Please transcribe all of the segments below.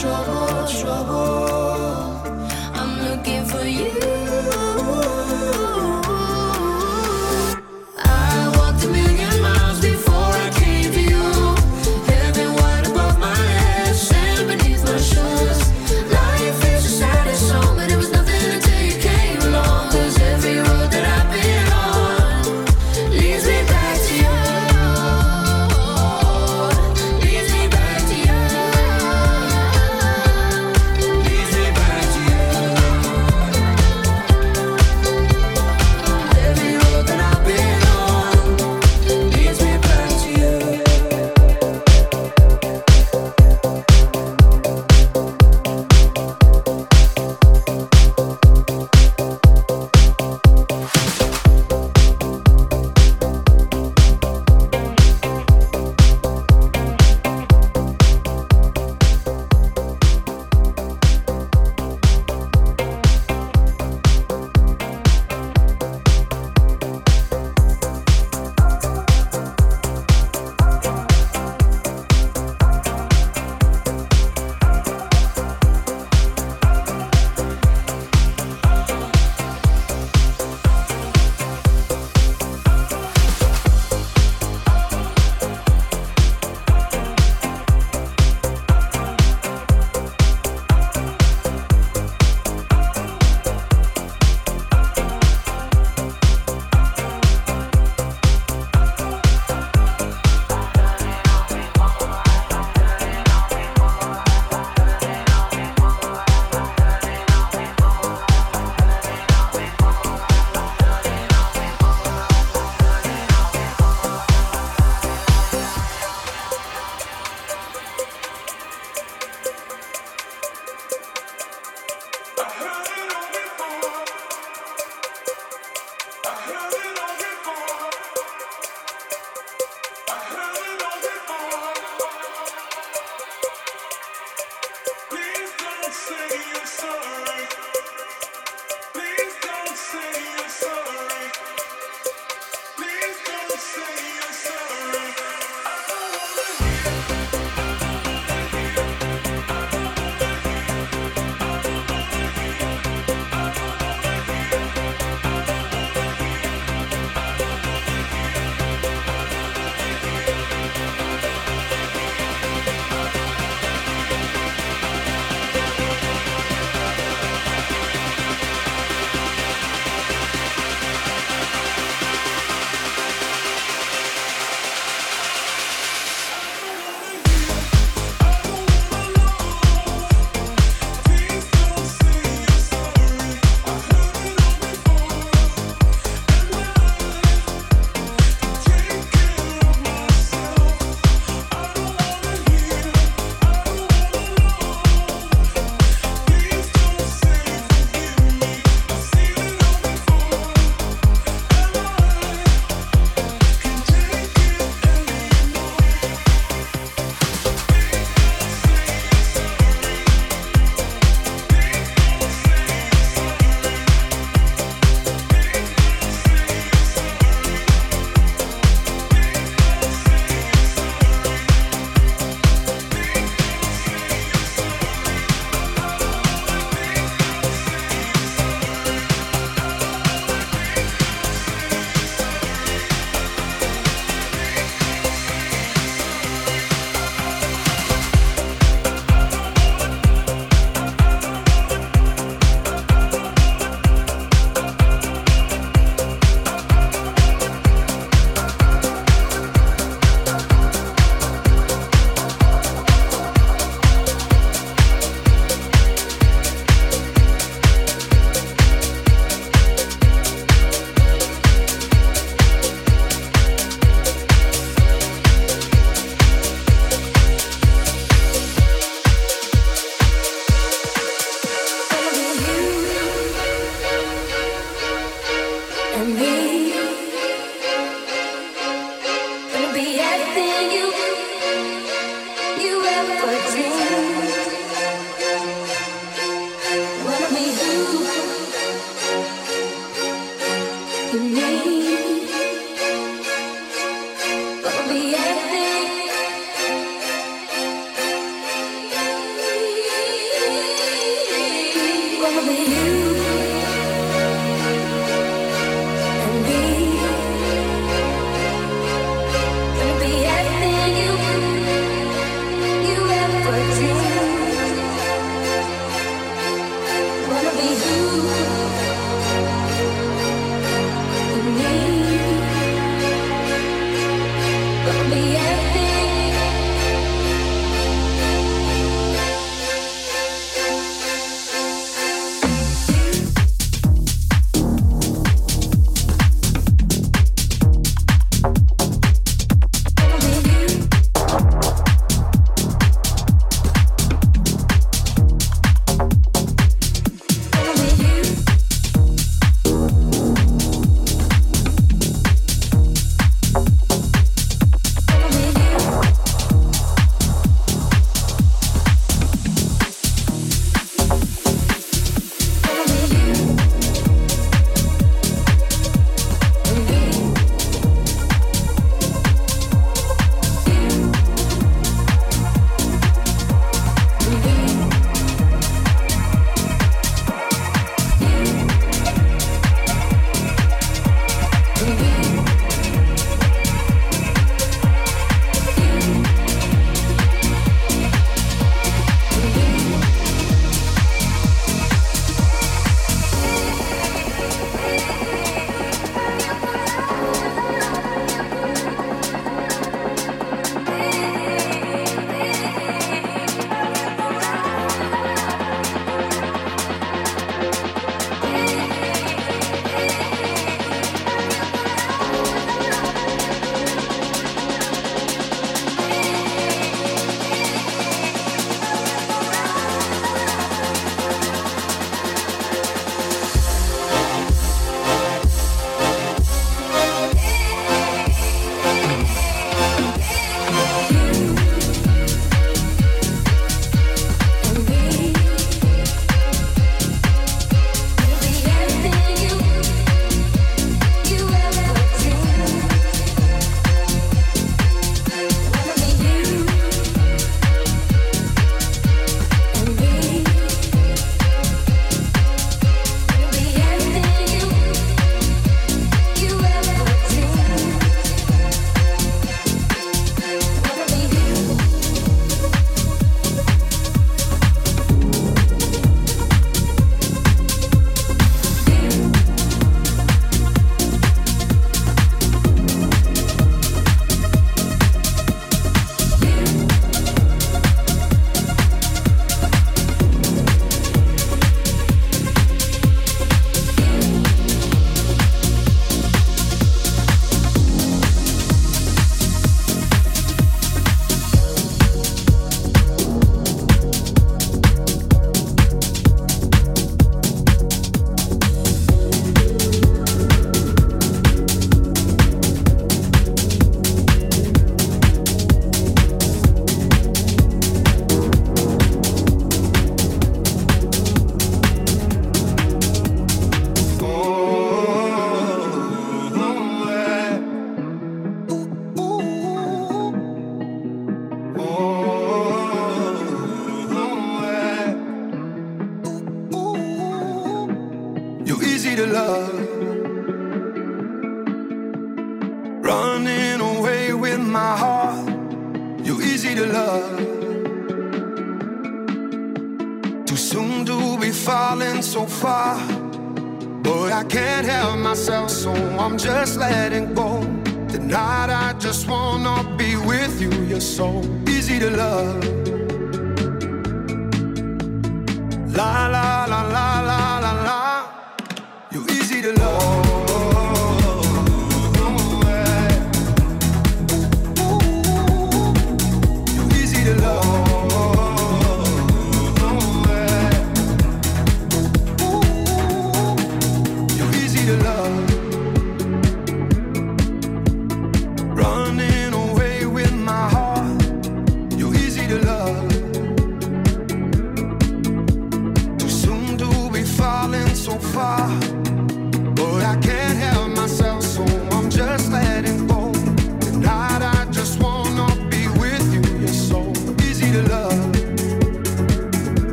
شبا شبا. the end. Be falling so far. But I can't help myself, so I'm just letting go. Tonight I just wanna be with you. You're so easy to love. La la la la la.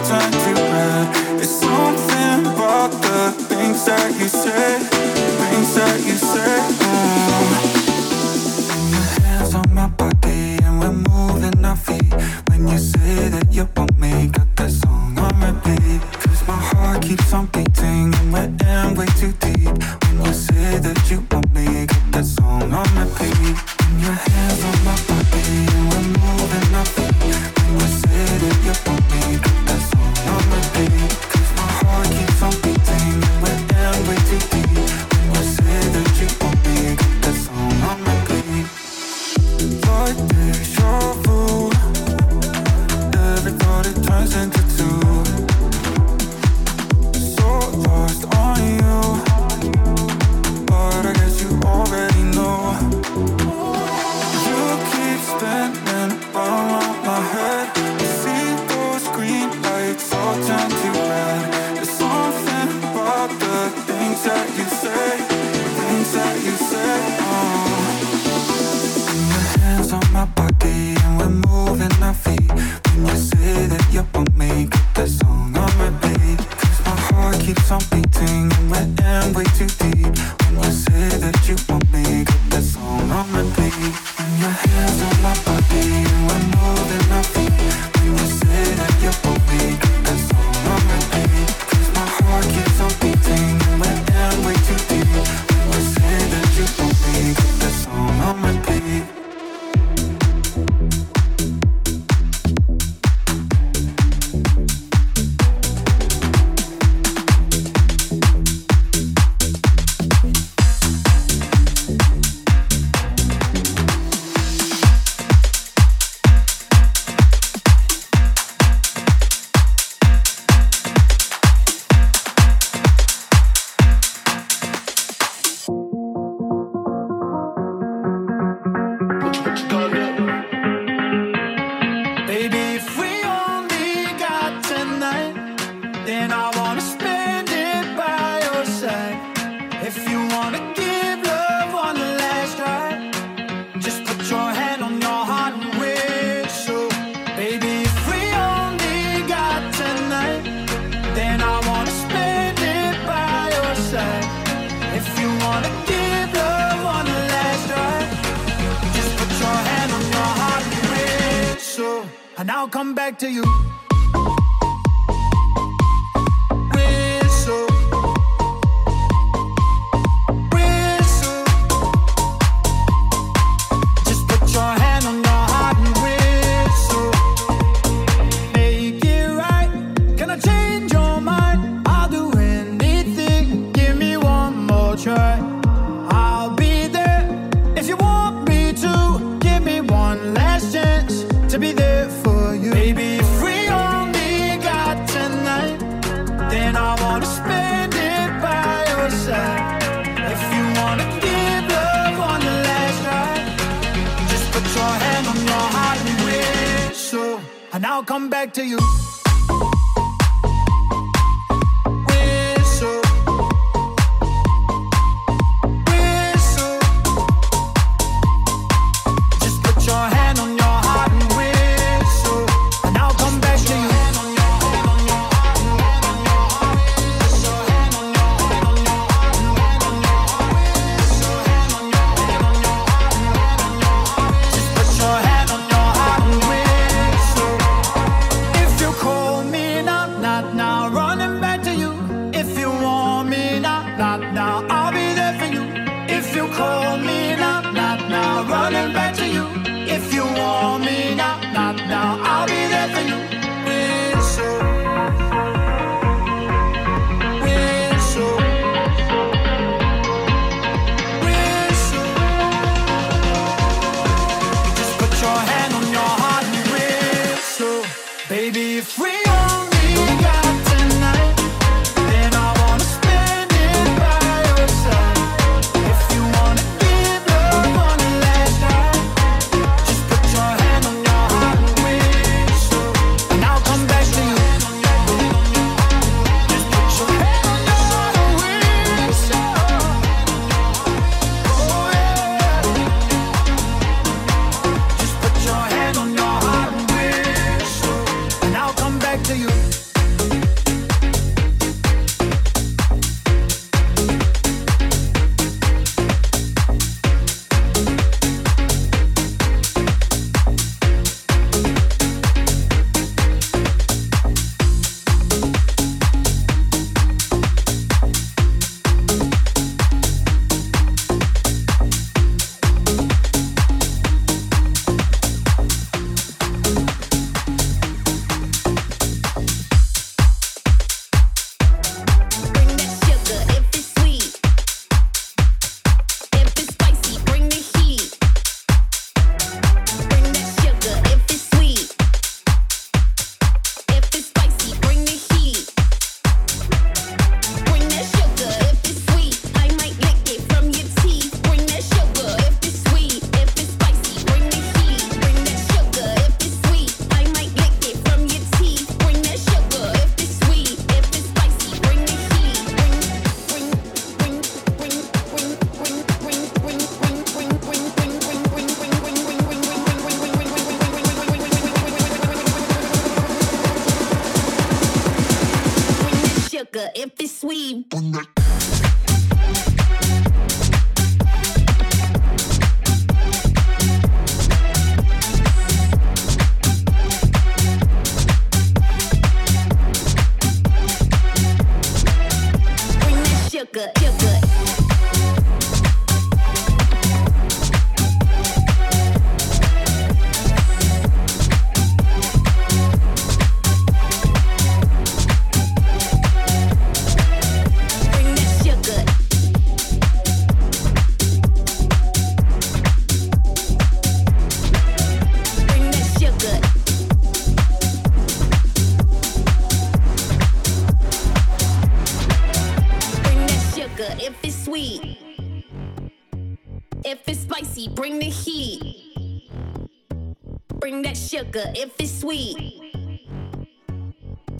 It's to something about the things that you say, things that you say.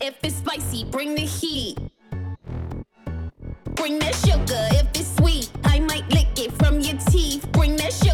if it's spicy, bring the heat. Bring that sugar if it's sweet. I might lick it from your teeth. Bring that sugar.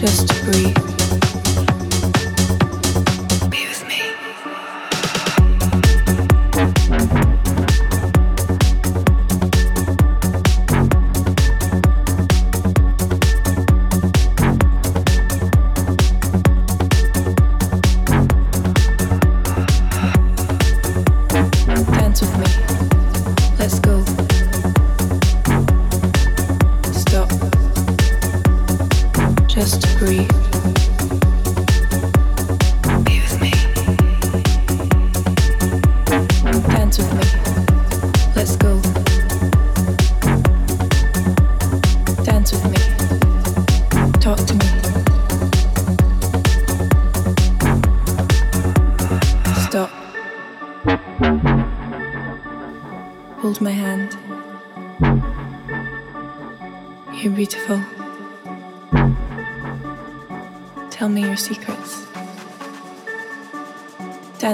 just to breathe.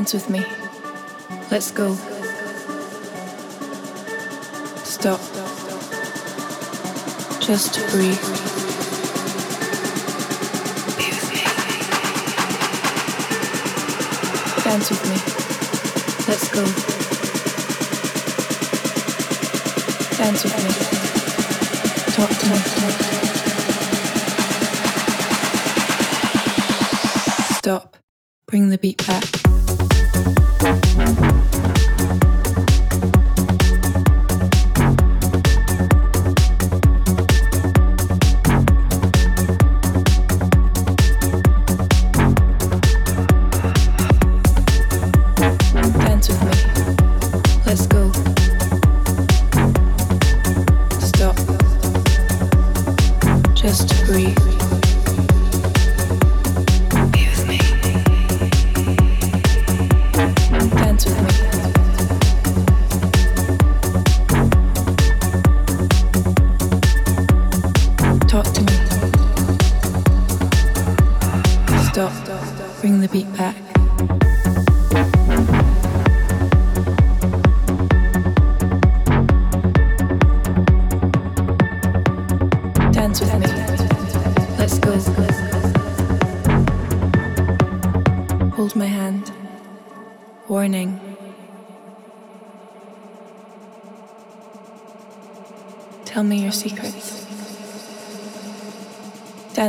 Dance with me. Let's go. Stop. Just breathe. Dance with me. Let's go. Dance with me. Talk to me. Stop. Bring the beat back.